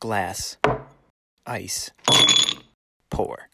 glass, ice, pour.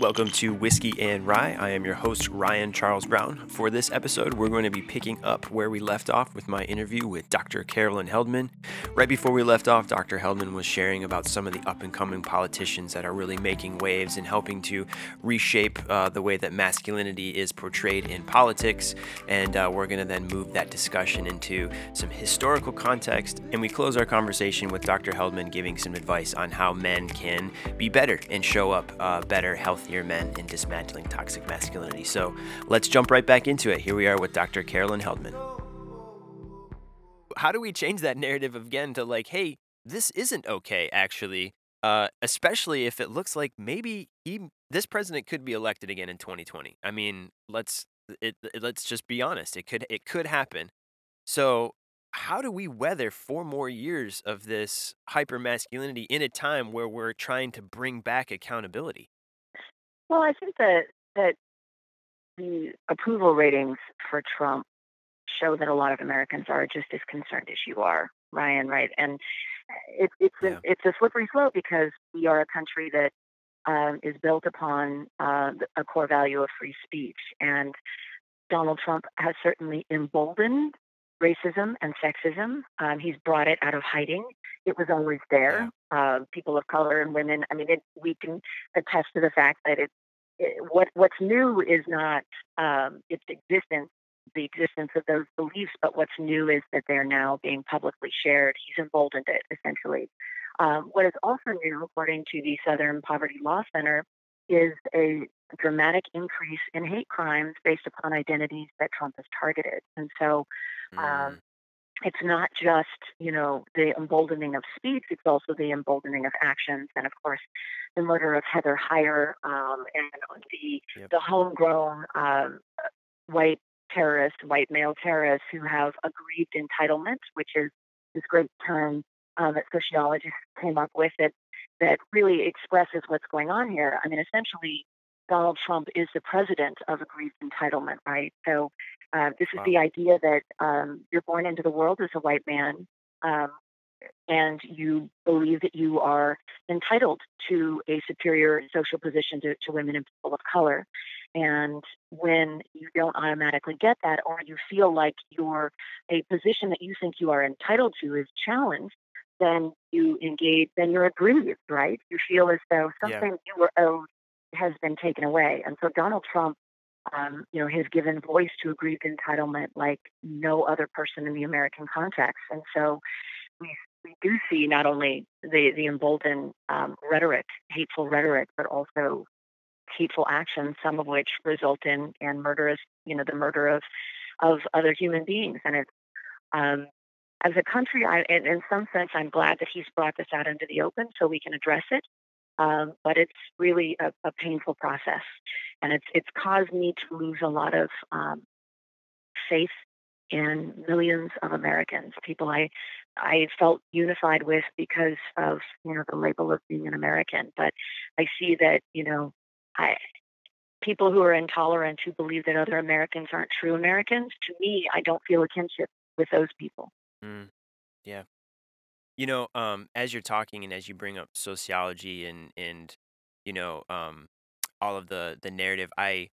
Welcome to Whiskey and Rye. I am your host, Ryan Charles Brown. For this episode, we're going to be picking up where we left off with my interview with Dr. Carolyn Heldman. Right before we left off, Dr. Heldman was sharing about some of the up and coming politicians that are really making waves and helping to reshape uh, the way that masculinity is portrayed in politics. And uh, we're going to then move that discussion into some historical context. And we close our conversation with Dr. Heldman giving some advice on how men can be better and show up uh, better, healthier men in dismantling toxic masculinity. So let's jump right back into it. Here we are with Dr. Carolyn Heldman. How do we change that narrative again to like, hey, this isn't okay, actually, uh, especially if it looks like maybe he, this president could be elected again in 2020. I mean, let's it, it- let's just be honest. It could it could happen. So how do we weather four more years of this hyper masculinity in a time where we're trying to bring back accountability? Well, I think that that the approval ratings for Trump show that a lot of Americans are just as concerned as you are, Ryan. Right? And it, it's Yeah. a, it's a slippery slope because we are a country that um, is built upon uh, a core value of free speech, and Donald Trump has certainly emboldened racism and sexism. Um, he's brought it out of hiding. It was always there. Uh, people of color and women. I mean, it, we can attest to the fact that it, what what's new is not um, its existence, the existence of those beliefs, but what's new is that they're now being publicly shared. He's emboldened it essentially. Um, what is also new, according to the Southern Poverty Law Center, is a dramatic increase in hate crimes based upon identities that Trump has targeted. And so um, it's not just you know the emboldening of speech; it's also the emboldening of actions, and of course, the murder of Heather Heyer um, and the Yep. the homegrown um, white terrorists, white male terrorists who have aggrieved entitlement, which is this great term um, that sociologists came up with that that really expresses what's going on here. I mean, essentially, Donald Trump is the president of aggrieved entitlement, right? So uh, this is Wow. the idea that um, you're born into the world as a white man, um, and you believe that you are entitled to a superior social position to, to women and people of color. And when you don't automatically get that, or you feel like your a position that you think you are entitled to is challenged, then you engage, then you're aggrieved, right? You feel as though Yeah. something you were owed has been taken away. And so Donald Trump um, you know, has given voice to a aggrieved entitlement like no other person in the American context. And so we we do see not only the the emboldened um, rhetoric, hateful rhetoric, but also hateful actions, some of which result in in murderous, you know, the murder of of other human beings. And it's um, as a country, I, in, in some sense, I'm glad that he's brought this out into the open so we can address it. Um, but it's really a, a painful process, and it's it's caused me to lose a lot of um, faith in millions of Americans, people I I felt unified with because of you know the label of being an American. But I see that you know I people who are intolerant who believe that other Americans aren't true Americans. To me, I don't feel a kinship with those people. Mm, yeah. You know, um, as you're talking and as you bring up sociology and and you know, um, all of the the narrative, I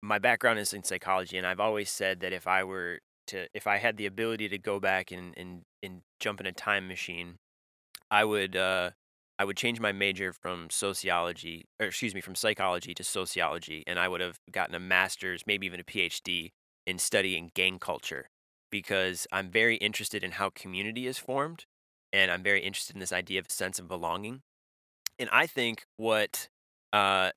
my background is in psychology, and I've always said that if I were to if I had the ability to go back and and and jump in a time machine, I would uh I would change my major from sociology or excuse me, from psychology to sociology, and I would have gotten a master's, maybe even a PhD in studying gang culture because I'm very interested in how community is formed and I'm very interested in this idea of a sense of belonging. And I think what uh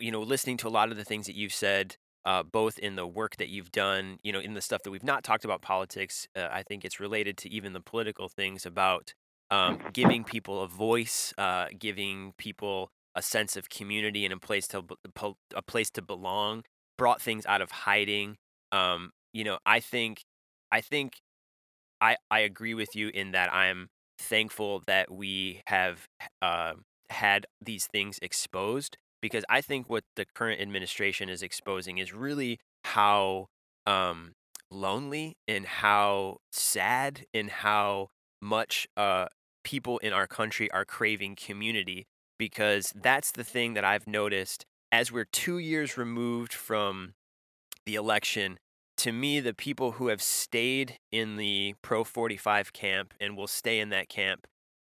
you know, listening to a lot of the things that you've said uh, both in the work that you've done, you know, in the stuff that we've not talked about politics, uh, I think it's related to even the political things about um, giving people a voice, uh, giving people a sense of community and a place to a place to belong. Brought things out of hiding. Um, you know, I think, I think, I I agree with you in that I'm thankful that we have uh, had these things exposed because I think what the current administration is exposing is really how um, lonely and how sad and how much uh, people in our country are craving community because that's the thing that I've noticed as we're two years removed from the election. To me, the people who have stayed in the pro 45 camp and will stay in that camp,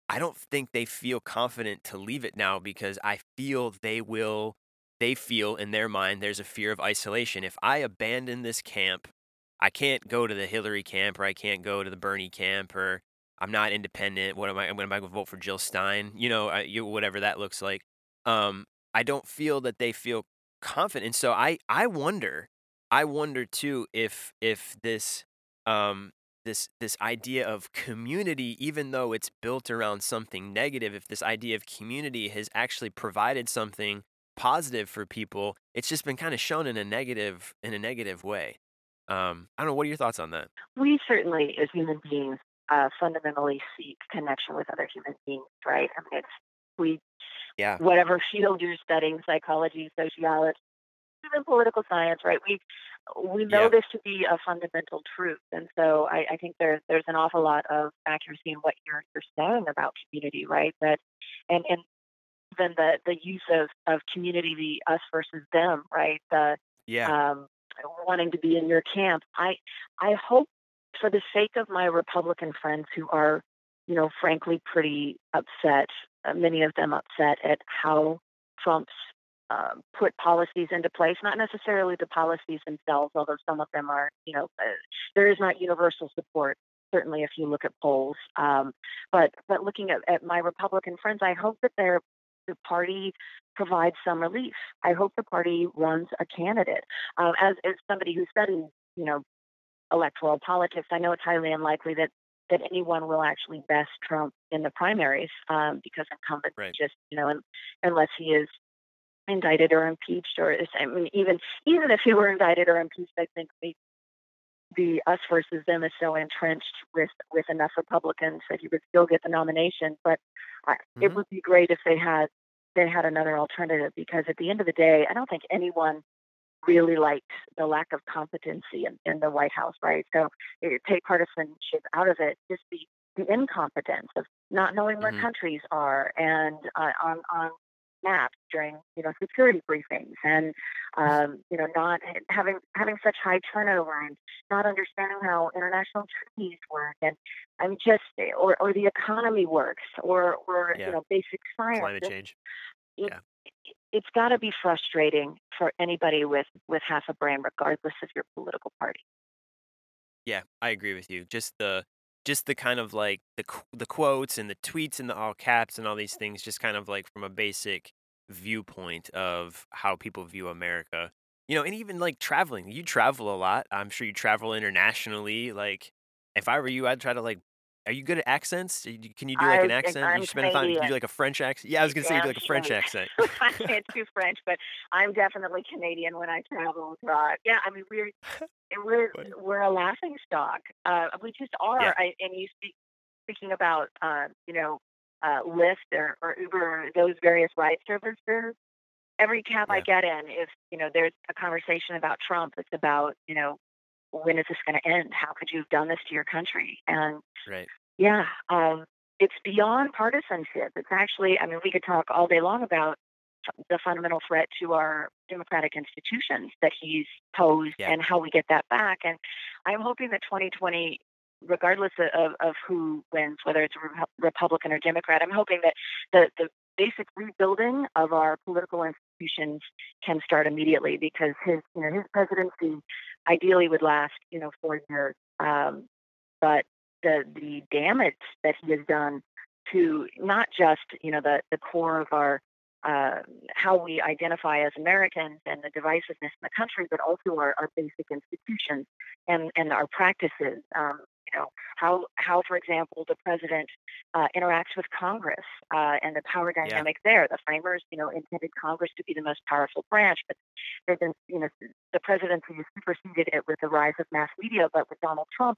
I don't think they feel confident to leave it now because I feel they will, they feel in their mind there's a fear of isolation. If I abandon this camp, I can't go to the Hillary camp or I can't go to the Bernie camp or I'm not independent. What am I? Am I going to vote for Jill Stein? You know, whatever that looks like. Um, I don't feel that they feel confident. And so I, I wonder, I wonder too if if this um this this idea of community, even though it's built around something negative, if this idea of community has actually provided something positive for people, it's just been kind of shown in a negative in a negative way. Um, I don't know. What are your thoughts on that? We certainly, as human beings, uh, fundamentally seek connection with other human beings, right? I mean, it's we Yeah. whatever field you're studying, psychology, sociology, even political science, right? We we know Yeah. this to be a fundamental truth, and so I, I think there's there's an awful lot of accuracy in what you're you're saying about community, right? That and and then the the use of of community, the us versus them, right? The Yeah. um, wanting to be in your camp. I I hope for the sake of my Republican friends who are, you know, frankly pretty upset, uh, many of them upset at how Trump's um, put policies into place, not necessarily the policies themselves, although some of them are, you know, uh, there is not universal support. Certainly, if you look at polls, um, but but looking at, at my Republican friends, I hope that their the party provides some relief. I hope the party runs a candidate. Um, as as somebody who studies, you know, electoral politics, I know it's highly unlikely that that anyone will actually best Trump in the primaries um, because incumbents Right. just, you know, un unless he is indicted or impeached, or I mean, even even if he were indicted or impeached, I think the the us versus them is so entrenched with with enough Republicans that he would still get the nomination. But I, it would be great if they had they had another alternative because at the end of the day, I don't think anyone really liked the lack of competency in, in the White House, right? So eh, take partisanship out of it, just the the incompetence of not knowing where hmm countries are and uh, on on maps during you know security briefings and um, you know not having having such high turnover and not understanding how international treaties work and I'm just or or the economy works or or you know basic science. Climate change. it Yeah. it's got to be frustrating for anybody with with half a brain, regardless of your political party. Yeah. I agree with you. Just the just the kind of like the the quotes and the tweets and the all caps and all these things, just kind of like from a basic viewpoint of how people view America. You know, and even like traveling. You travel a lot. I'm sure you travel internationally. Like, if I were you, I'd try to like. Are you good at accents? Can you do like I an accent? You I'm spend time. You do like a French accent? Yeah, I was gonna say you do like a French accent. I can't do French, but I'm definitely Canadian when I travel abroad. Yeah, I mean we're we're we're a laughing stock. Uh, we just Yeah. are. I, and you speak speaking about uh, you know uh, Lyft or, or Uber, those various ride services. Every cab I get in, if you know there's a conversation about Trump, it's about you know when is this going to end? How could you have done this to your country? And Right. yeah, um, it's beyond partisanship. It's actually, I mean, we could talk all day long about the fundamental threat to our democratic institutions that he's posed Yeah. and how we get that back. And I'm hoping that 2020, regardless of, of, who wins, whether it's Republican or Democrat, I'm hoping that the, the basic rebuilding of our political institutions can start immediately because his, you know, his presidency ideally would last, you know, four years. Um, but the the damage that he has done to not just you know the the core of our uh, how we identify as Americans and the divisiveness in the country, but also our, our basic institutions and and our practices. Um, you know how how, for example, the president uh, interacts with Congress uh, and the power Yeah. dynamic there. The framers, you know, intended Congress to be the most powerful branch, but there's been, you know, the presidency has superseded it with the rise of mass media. But with Donald Trump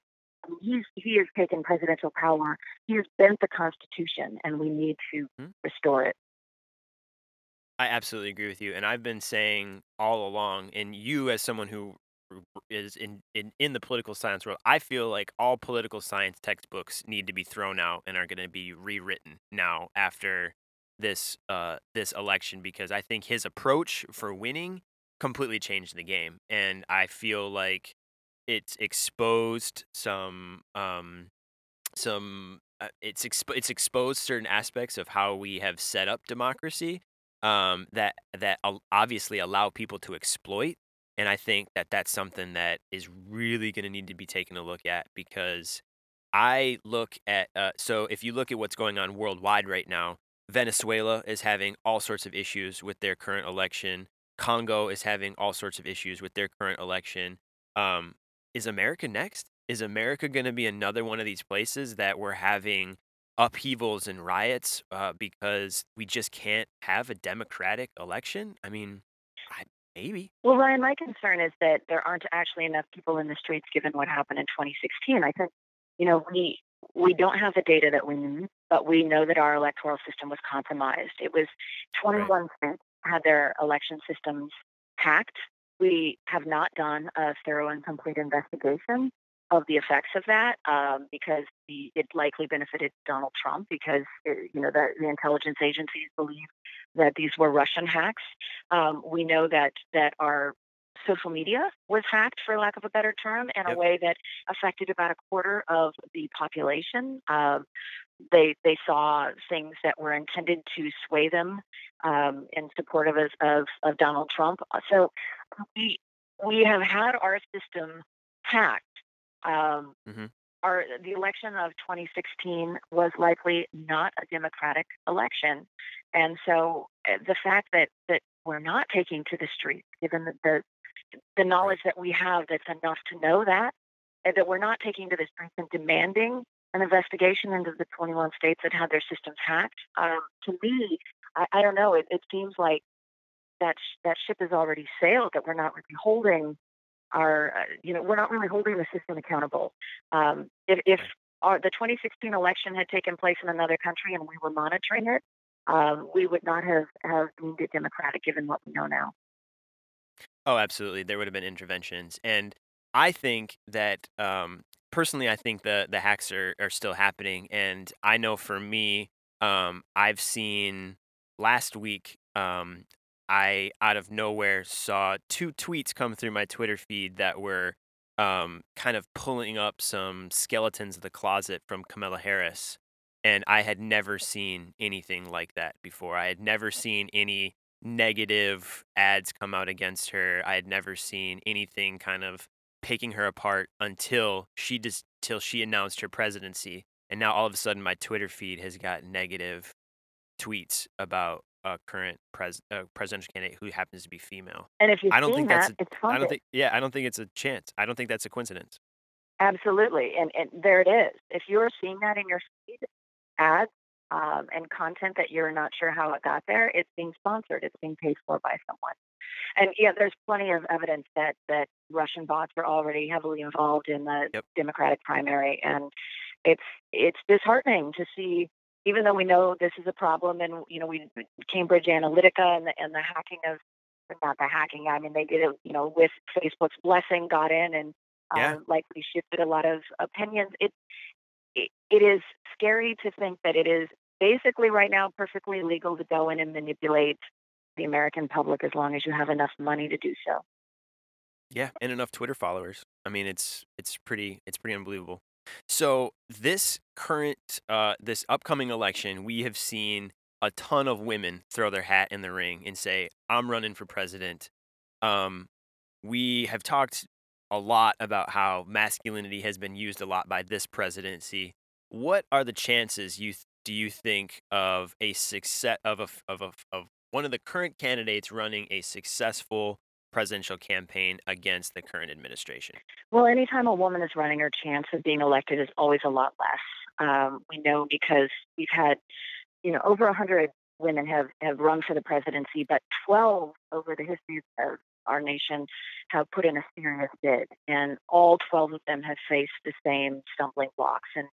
he's he has taken presidential power. He has bent the Constitution, and we need to Hmm? restore it. I absolutely agree with you, and I've been saying all along, and you as someone who is in, in in the political science world. I feel like all political science textbooks need to be thrown out and are going to be rewritten now after this uh this election because I think his approach for winning completely changed the game and I feel like it's exposed some um some uh, it's exp- it's exposed certain aspects of how we have set up democracy um, that that obviously allow people to exploit, and I think that that's something that is really going to need to be taken a look at because I look at uh, so if you look at what's going on worldwide right now, Venezuela is having all sorts of issues with their current election. Congo is having all sorts of issues with their current election. Um, is America next? Is America going to be another one of these places that we're having upheavals and riots uh, because we just can't have a democratic election? I mean, maybe. Well, Ryan, my concern is that there aren't actually enough people in the streets given what happened in 2016. I think, you know, we we don't have the data that we need, but we know that our electoral system was compromised. It was Right. 21 states had their election systems hacked. We have not done a thorough and complete investigation of the effects of that um, because the, it likely benefited Donald Trump because uh you know the, the intelligence agencies believe that these were Russian hacks. Um, we know that that our social media was hacked, for lack of a better term, in a way that affected about a quarter of the population. Um, they they saw things that were intended to sway them um, in support of, of of Donald Trump. Uh, So we we have had our system hacked. Um, hmm our the election of 2016 was likely not a democratic election, and so uh, the fact that that we're not taking to the streets, given the the, the knowledge that we have, that's enough to know that, that we're not taking to the streets and demanding an investigation into the 21 states that had their systems hacked. Um, to me, I, I don't know. It, it seems like that sh- that ship has already sailed. That we're not really holding our, uh, you know, we're not really holding the system accountable. Um, if if our, the 2016 election had taken place in another country and we were monitoring it, um, we would not have have deemed it democratic, given what we know now. Oh, absolutely. There would have been interventions, and I think that um, personally, I think the the hacks are are still happening, and I know for me, um, I've seen last week, um, I out of nowhere saw two tweets come through my Twitter feed that were um, kind of pulling up some skeletons of the closet from Kamala Harris, and I had never seen anything like that before. I had never seen any negative ads come out against her. I had never seen anything kind of picking her apart until she just till she announced her presidency. And now all of a sudden my Twitter feed has got negative tweets about a current pres- uh, presidential candidate who happens to be female. And if you're I don't think that's that, a it's I don't think yeah, I don't think it's a chance. I don't think that's a coincidence. Absolutely, and and there it is. If you're seeing that in your feed, ads um, and content that you're not sure how it got there, it's being sponsored. It's being paid for by someone. And yeah, there's plenty of evidence that that Russian bots were already heavily involved in the Yep. Democratic primary, and it's it's disheartening to see. Even though we know this is a problem, and you know, we Cambridge Analytica and the and the hacking of not the hacking. I mean, they did it, you know, with Facebook's blessing, got in and Yeah. uh, likely shifted a lot of opinions. It, it it is scary to think that it is basically right now perfectly legal to go in and manipulate the American public as long as you have enough money to do so. Yeah, and enough Twitter followers. I mean, it's it's pretty it's pretty unbelievable. So this current uh this upcoming election, we have seen a ton of women throw their hat in the ring and say, "I'm running for president." Um we have talked a lot about how masculinity has been used a lot by this presidency. What are the chances you th- do you think of a success of a of a of one of the current candidates running a successful presidential campaign against the current administration? Well, anytime a woman is running, her chance of being elected is always a lot less. Um, we know because we've had, you know, over a hundred women have have run for the presidency, but twelve over the history of our nation have put in a serious bid, and all twelve of them have faced the same stumbling blocks, and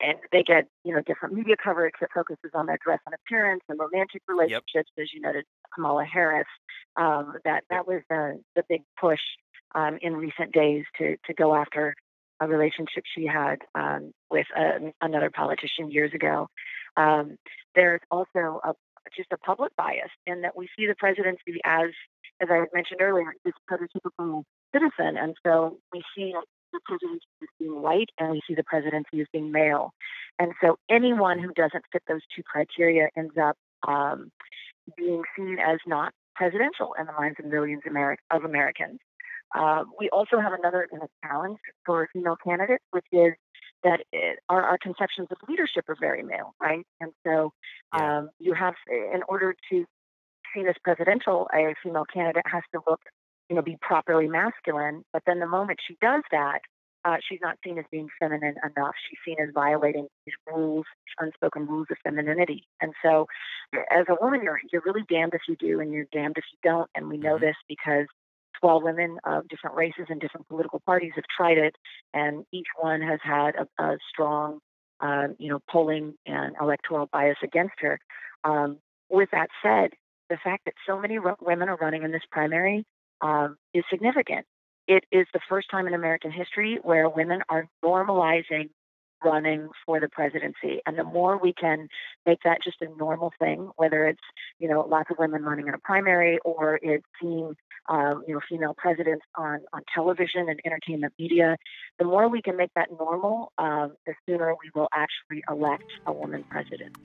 and they get you know different media coverage that focuses on their dress and appearance and romantic Yep. relationships, as you noted, Kamala Harris. Um, that that was the the big push um, in recent days to to go after a relationship she had um, with a, another politician years ago. Um, there's also a just a public bias in that we see the presidency as, as I mentioned earlier, this prototypical citizen, and so we see the presidency as being white and we see the presidency as being male, and so anyone who doesn't fit those two criteria ends up um, being seen as not presidential in the minds of millions of Americans. Uh, we also have another challenge for female candidates, which is that it, our, our conceptions of leadership are very male, right? And so Yeah. um, you have, in order to seen as presidential, a female candidate has to look, you know, be properly masculine. But then the moment she does that, uh, she's not seen as being feminine enough. She's seen as violating these rules, unspoken rules of femininity. And so, as a woman, you're you're really damned if you do, and you're damned if you don't. And we know hmm this because 12 women of different races and different political parties have tried it, and each one has had a, a strong, uh, you know, polling and electoral bias against her. Um, with that said, the fact that so many ro- women are running in this primary um, is significant. It is the first time in American history where women are normalizing running for the presidency. And the more we can make that just a normal thing, whether it's, you know, lots of women running in a primary or it's seeing, um, you know, female presidents on, on television and entertainment media, the more we can make that normal, um, the sooner we will actually elect a woman president.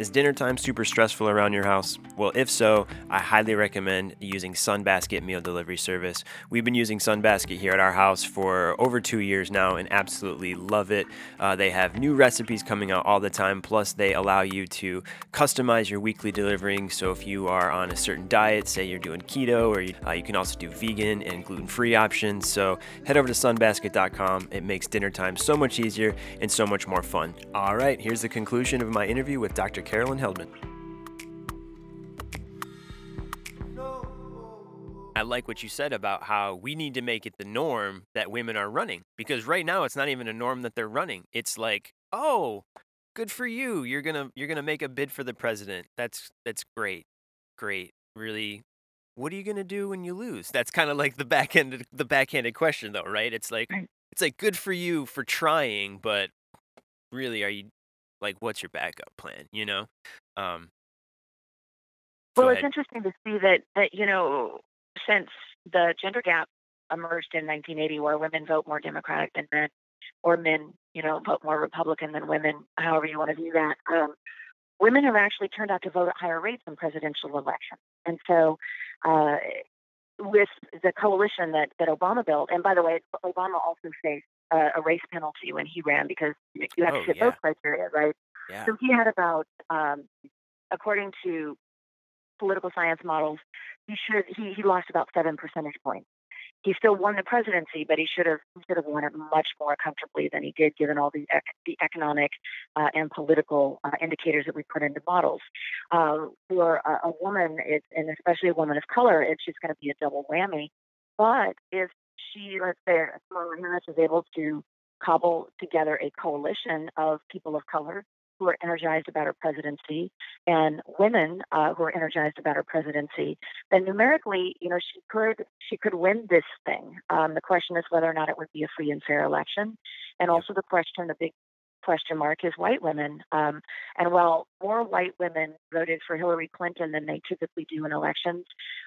Is dinner time super stressful around your house? Well, if so, I highly recommend using Sunbasket meal delivery service. We've been using Sunbasket here at our house for over two years now and absolutely love it. Uh, they have new recipes coming out all the time, plus, they allow you to customize your weekly delivering. So, if you are on a certain diet, say you're doing keto, or you, uh, you can also do vegan and gluten free options. So, head over to sunbasket.com. It makes dinner time so much easier and so much more fun. All right, here's the conclusion of my interview with Dr. Carolyn Heldman. I like what you said about how we need to make it the norm that women are running because right now it's not even a norm that they're running. It's like, "Oh, good for you. You're going to you're going to make a bid for the president. That's that's great. Great. Really what are you going to do when you lose?" That's kind of like the backhanded the backhanded question though, right? It's like it's like good for you for trying, but really are you like what's your backup plan, you know? Um Well, it's interesting to see that, that you know, since the gender gap emerged in 1980, where women vote more Democratic than men, or men, you know, vote more Republican than women, however you want to view that, um, women have actually turned out to vote at higher rates in presidential elections. And so, uh, with the coalition that, that Obama built, and by the way, Obama also faced uh, a race penalty when he ran because you have to Oh, fit both criteria, right? Yeah. So he had about, um, according to political science models, he should he, he lost about seven percentage points. He still won the presidency, but he should have he should have won it much more comfortably than he did, given all the ec- the economic uh, and political uh, indicators that we put into models. Uh, for a, a woman, it's and especially a woman of color, it's just going to be a double whammy. But if she, let's say, Kamala Harris is able to cobble together a coalition of people of color who are energized about her presidency and women uh, who are energized about her presidency, then numerically, you know, she could she could win this thing. Um, the question is whether or not it would be a free and fair election, and also the question, the big question mark is white women. Um, and while more white women voted for Hillary Clinton than they typically do in elections,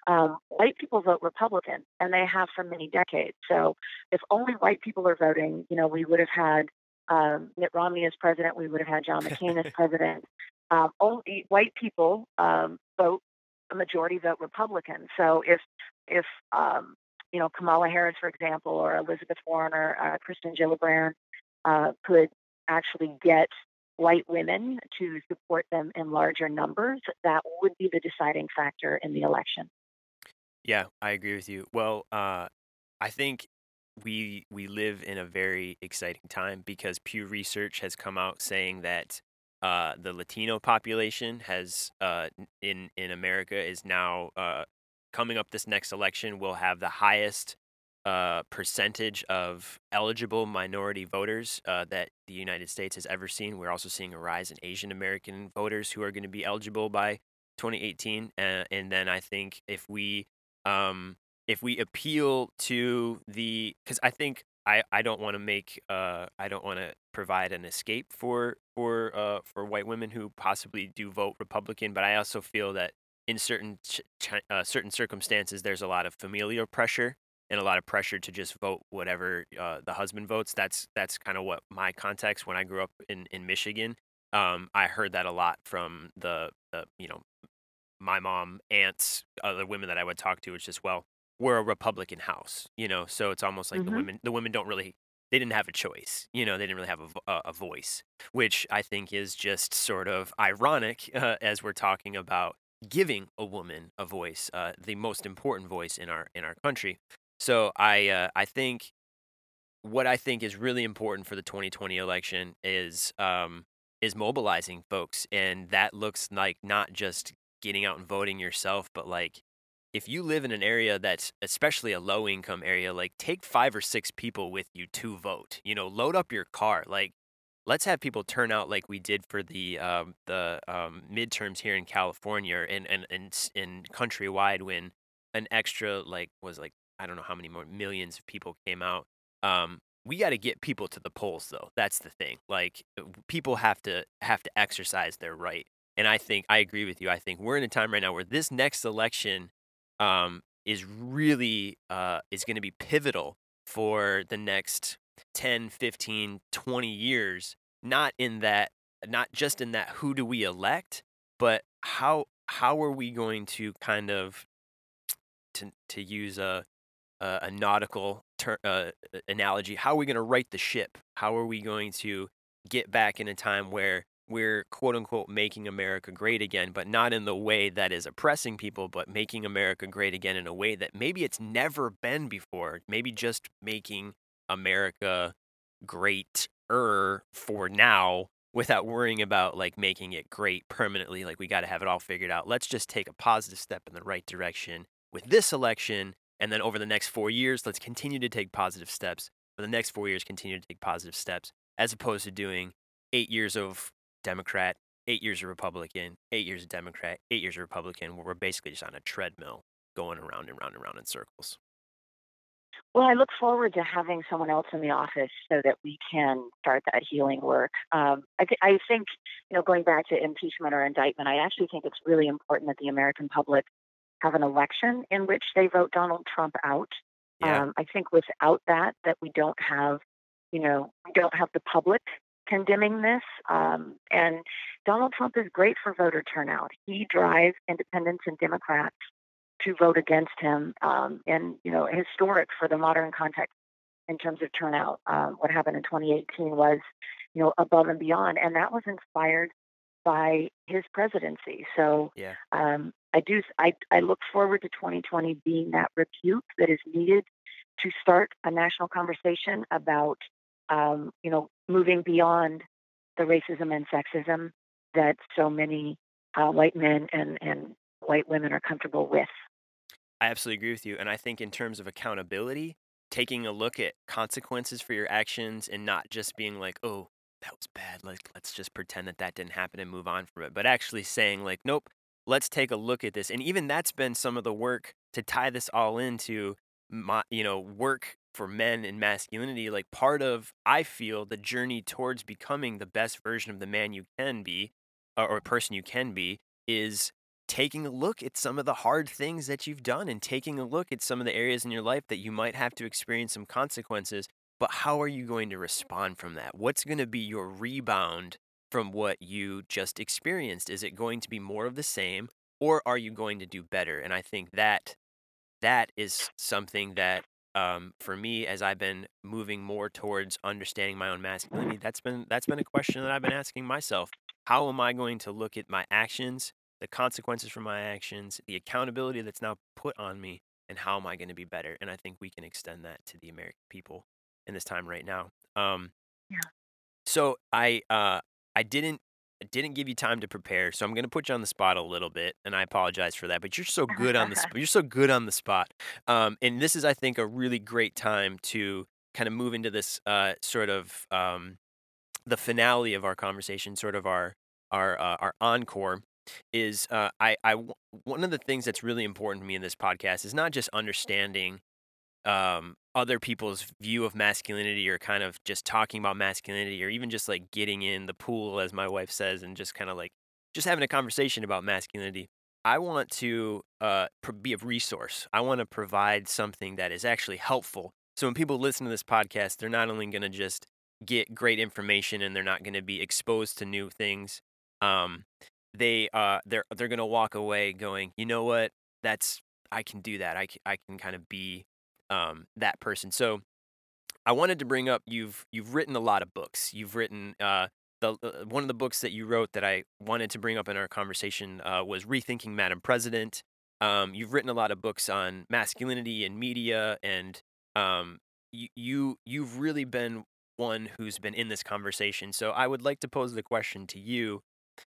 um, white people vote Republican, and they have for many decades. So if only white people are voting, you know, we would have had um, Mitt Romney as president, we would have had John McCain as president. Um, only white people um, vote a majority vote Republican. So if if um, you know Kamala Harris, for example, or Elizabeth Warren or uh, Kristen Gillibrand uh, could actually get white women to support them in larger numbers, that would be the deciding factor in the election. Yeah, I agree with you. Well, uh, I think we we live in a very exciting time because Pew Research has come out saying that uh, the Latino population has uh, in in America is now uh, coming up this next election will have the highest uh, percentage of eligible minority voters uh, that the United States has ever seen. We're also seeing a rise in Asian American voters who are going to be eligible by 2018. Uh, and then I think if we um, if we appeal to the because I think I I don't wanna make, uh I don't wanna provide an escape for for, uh, for white women who possibly do vote Republican, but I also feel that in certain ch chi uh, certain circumstances, there's a lot of familial pressure and a lot of pressure to just vote whatever, uh, the husband votes. That's that's kinda what my context when I grew up in in Michigan, um, I heard that a lot from the the, you know, my mom, aunts, other women that I would talk to, it's just, well, we're a Republican house, you know, so it's almost like the Mhm. women the women don't really they didn't have a choice, you know, they didn't really have a a voice, which I think is just sort of ironic, uh, as we're talking about giving a woman a voice, uh, the most important voice in our in our country. So I, uh, I think what I think is really important for the 2020 election is, um, is mobilizing folks, and that looks like not just getting out and voting yourself, but, like, if you live in an area that's especially a low income area, like, take 5 or 6 people with you to vote, you know, load up your car, like, let's have people turn out like we did for the, um, the, um, midterms here in California and and and and countrywide when an extra, like was, like, I don't know how many more millions of people came out. Um, we gotta get people to the polls, though, that's the thing, like, uh, people have to have to exercise their right, and I think I agree with you, I think we're in a time right now where this next election, um, is really, uh, is gonna be pivotal for the next 10, 15, 20 years, not in that not just in that who do we elect, but how how are we going to kind of to to use a a a nautical ter uh, analogy, how are we gonna right the ship? How are we going to get back in a time where we're, quote, unquote, "making America great again," but not in the way that is oppressing people, but making America great again in a way that maybe it's never been before, maybe just making America great-er for now without worrying about, like, making it great permanently, like, we gotta have it all figured out. Let's just take a positive step in the right direction with this election, and then over the next 4 years, let's continue to take positive steps. For the next 4 years, continue to take positive steps, as opposed to doing 8 years of Democrat, 8 years of Republican, 8 years of Democrat, 8 years of Republican, where we're basically just on a treadmill going around and round and round in circles. Well, I look forward to having someone else in the office so that we can start that healing work. Um, I thi I think, you know, going back to impeachment or indictment, I actually think it's really important that the American public have an election in which they vote Donald Trump out. Yeah. Um, I think without that, that we don't have, you know, we don't have the public condemning this, um, and Donald Trump is great for voter turnout. He drives independents and Democrats to vote against him, um, and, you know, historic for the modern context in terms of turnout. Um, what happened in 2018 was, you know, above and beyond, and that was inspired by his presidency. So, Yeah. um, I do I I look forward to 2020 being that rebuke that is needed to start a national conversation about, um, you know, moving beyond the racism and sexism that so many, uh, white men and and white women are comfortable with. I absolutely agree with you, and I think in terms of accountability, taking a look at consequences for your actions and not just being like, "Oh, that was bad, like, let's just pretend that that didn't happen and move on from it," but actually saying like, "Nope, let's take a look at this," and even that's been some of the work to tie this all into my you know, work for men and masculinity, like, part of, I feel, the journey towards becoming the best version of the man you can be, or person you can be, is taking a look at some of the hard things that you've done and taking a look at some of the areas in your life that you might have to experience some consequences, but how are you going to respond from that? What's gonna be your rebound from what you just experienced? Is it going to be more of the same, or are you going to do better? And I think that that is something that, um, for me, as I've been moving more towards understanding my own masculinity, that's been that's been a question that I've been asking myself. How am I going to look at my actions, the consequences for my actions, the accountability that's now put on me, and how am I gonna be better? And I think we can extend that to the American people in this time right now. Um Yeah. so I, uh, I didn't I didn't give you time to prepare, so I'm gonna put you on the spot a little bit, and I apologize for that, but you're so good on the sp you're so good on the spot. Um, and this is, I think, a really great time to kinda move into this, uh, sort of, um, the finale of our conversation, sort of our our, uh, our encore. is uh, I I one of the things that's really important to me in this podcast is not just understanding um, other people's view of masculinity or kind of just talking about masculinity or even just like getting in the pool, as my wife says, and just kind of like just having a conversation about masculinity. I want to uh, be a resource. I want to provide something that is actually helpful. So when people listen to this podcast, they're not only going to just get great information and they're not going to be exposed to new things. Um, they uh, they're they're going to walk away going, you know what? That's I can do that. I I can kind of be um, that person. So I wanted to bring up you've you've written a lot of books. You've written uh, the uh, one of the books that you wrote that I wanted to bring up in our conversation uh, was Rethinking Madam President. Um, you've written a lot of books on masculinity and media, and um, you, you you've really been one who's been in this conversation. So I would like to pose the question to you: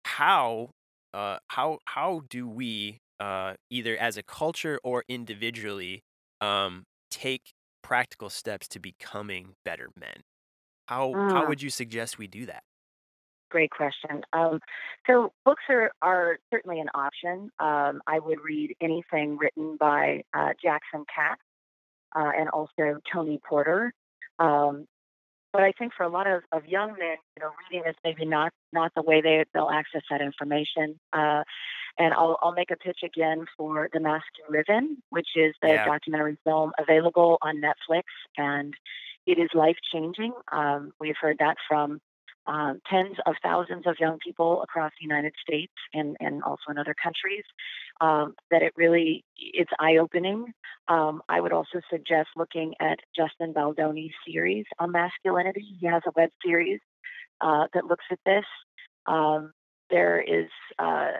How uh, how how do we uh, either as a culture or individually um, take practical steps to becoming better men? How how Mm, would you suggest we do that? great question. Um, so books are, are certainly an option. Um, I would read anything written by uh, Jackson Katz uh, and also Tony Porter. Um, but I think for a lot of, of young men, you know, reading is maybe not not the way they they'll access that information. Uh, and I'll I'll make a pitch again for The Mask You Live In, which is the Yeah, documentary film available on Netflix, and it is life changing. Um, we've heard that from um, tens of thousands of young people across the United States and, and also in other countries. Um, that it really it's eye opening. Um, I would also suggest looking at Justin Baldoni's series on masculinity. He has a web series uh, that looks at this. Um, there is uh,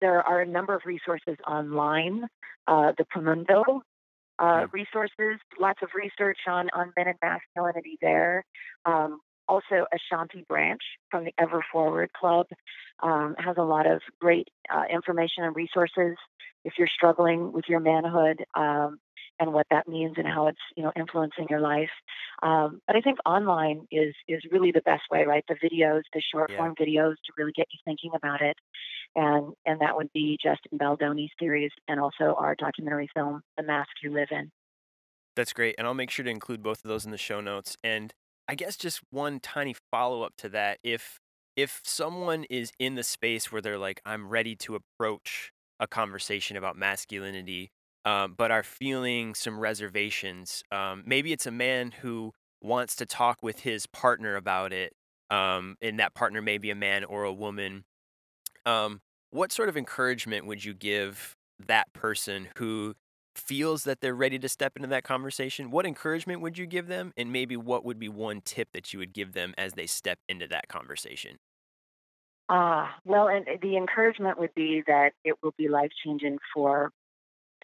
there are a number of resources online. Uh, the Promundo uh, resources, lots of research on, on men and masculinity there. Um, also, Ashanti Branch from the Ever Forward Club um, has a lot of great uh, information and resources if you're struggling with your manhood um, and what that means and how it's you know influencing your life. Um, but I think online is is really the best way, right? The videos, the short yeah, form videos to really get you thinking about it and and that would be Justin Baldoni's series and also our documentary film, The Mask You Live In. that's great, and I'll make sure to include both of those in the show notes. And I guess just one tiny follow up to that: if if someone is in the space where they're like, I'm ready to approach a conversation about masculinity, um, but are feeling some reservations, um, maybe it's a man who wants to talk with his partner about it, um, and that partner may be a man or a woman Um, what sort of encouragement would you give that person who feels that they're ready to step into that conversation? What encouragement would you give them? And maybe what would be one tip that you would give them as they step into that conversation? Ah, well, and the encouragement would be that it will be life changing for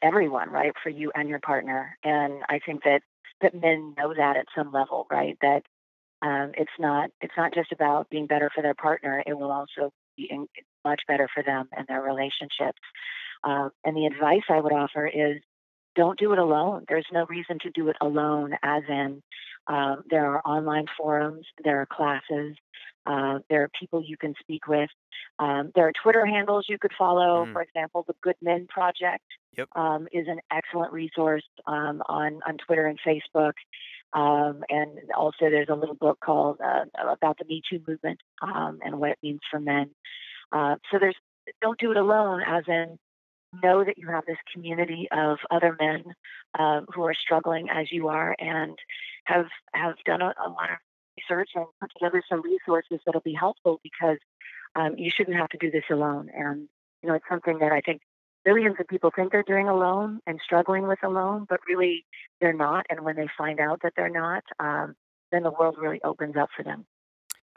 everyone, right? For you and your partner. And I think that that men know that at some level, right? That um, it's not it's not just about being better for their partner. It will also be in, much better for them and their relationships. Uh, and the advice I would offer is don't do it alone. There's no reason to do it alone, as in, um, there are online forums, there are classes, uh, there are people you can speak with, um, there are Twitter handles you could follow. Mm, For example, the Good Men Project yep. um, is an excellent resource um, on, on Twitter and Facebook. Um, and also, there's a little book called uh, about the Me Too movement um, and what it means for men. Uh, so there's don't do it alone, as in know that you have this community of other men uh, who are struggling as you are and have have done a, a lot of research and put together some resources that'll be helpful because um, you shouldn't have to do this alone. And you know, it's something that I think millions of people think they're doing alone and struggling with alone, but really they're not. And when they find out that they're not, um, then the world really opens up for them.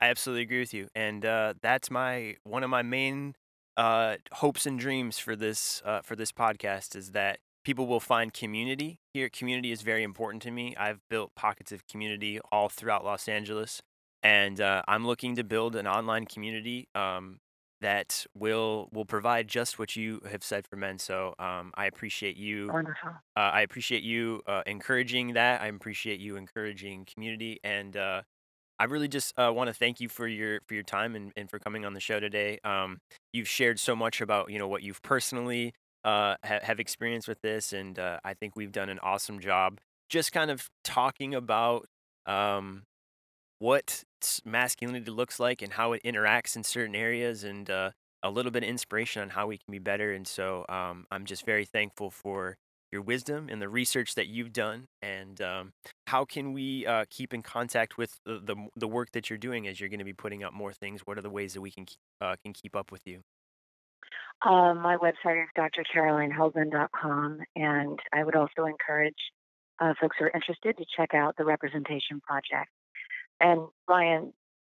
I absolutely agree with you. And uh, that's my one of my main uh, hopes and dreams for this uh, for this podcast is that people will find community here. Community is very important to me. I've built pockets of community all throughout Los Angeles, and uh, I'm looking to build an online community um, that will will provide just what you have said for men. So um, I appreciate you. Wonderful. Uh, I appreciate you uh, encouraging that. I appreciate you encouraging community and. Uh, I really just uh, want to thank you for your for your time and, and for coming on the show today. Um, you've shared so much about you know what you've personally uh, ha- have experienced with this, and uh, I think we've done an awesome job just kind of talking about um, what masculinity looks like and how it interacts in certain areas, and uh, a little bit of inspiration on how we can be better. And so um, I'm just very thankful for your wisdom and the research that you've done. And um, how can we uh, keep in contact with the, the the work that you're doing as you're going to be putting out more things? What are the ways that we can keep, uh, can keep up with you? Um, my website is drcarolineheldman.com, and I would also encourage uh, folks who are interested to check out the Representation Project. And Ryan,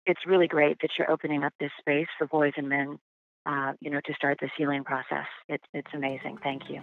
it's really great that you're opening up this space for boys and men, uh, you know, to start this healing process. It's it's amazing. Thank you.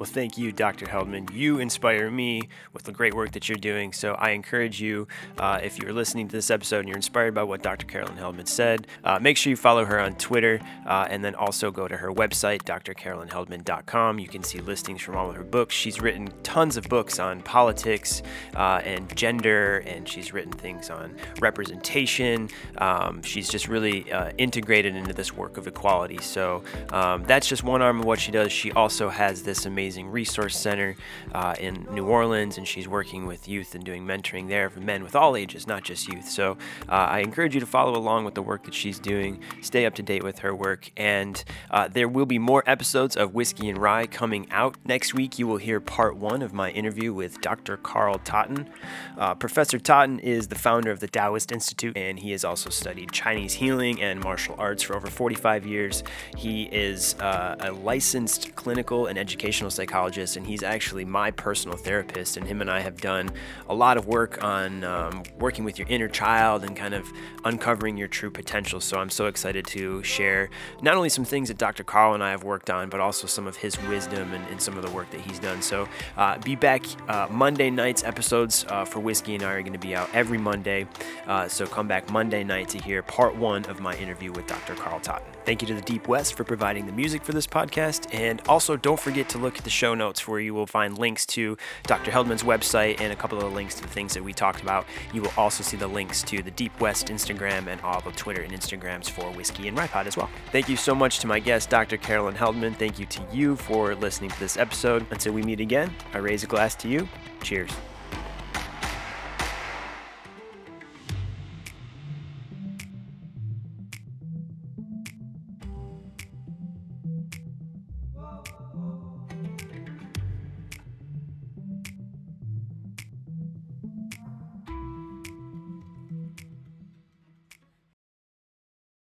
Well, thank you, Dr. Heldman. You inspire me with the great work that you're doing. So I encourage you, uh, if you're listening to this episode and you're inspired by what Dr. Carolyn Heldman said, uh, make sure you follow her on Twitter uh, and then also go to her website, drcarolynheldman.com. You can see listings from all of her books. She's written tons of books on politics uh, and gender, and she's written things on representation. Um, she's just really uh, integrated into this work of equality. So um, that's just one arm of what she does. She also has this amazing amazing resource center uh, in New Orleans, and she's working with youth and doing mentoring there for men with all ages, not just youth. So uh, I encourage you to follow along with the work that she's doing, stay up to date with her work, and uh, there will be more episodes of Whiskey and Rye coming out. Next week, you will hear part one of my interview with Dr. Carl Totton. Uh, Professor Totton is the founder of the Taoist Institute, and he has also studied Chinese healing and martial arts for over 45 years. He is uh, a licensed clinical and educational psychologist, and he's actually my personal therapist. And him and I have done a lot of work on um, working with your inner child and kind of uncovering your true potential. So I'm so excited to share not only some things that Dr. Carl and I have worked on, but also some of his wisdom and, and some of the work that he's done. So uh, be back uh, Monday nights. Episodes uh, for Whiskey and Rye are going to be out every Monday. Uh, so come back Monday night to hear part one of my interview with Dr. Carl Totton. Thank you to the Deep West for providing the music for this podcast. And also, don't forget to look the show notes where you will find links to Dr. Heldman's website and a couple of the links to the things that we talked about. You will also see the links to the Deep West Instagram and all the Twitter and Instagrams for Whiskey and Ripod as well. Thank you so much to my guest, Dr. Carolyn Heldman. Thank you to you for listening to this episode. Until we meet again, I raise a glass to you. Cheers.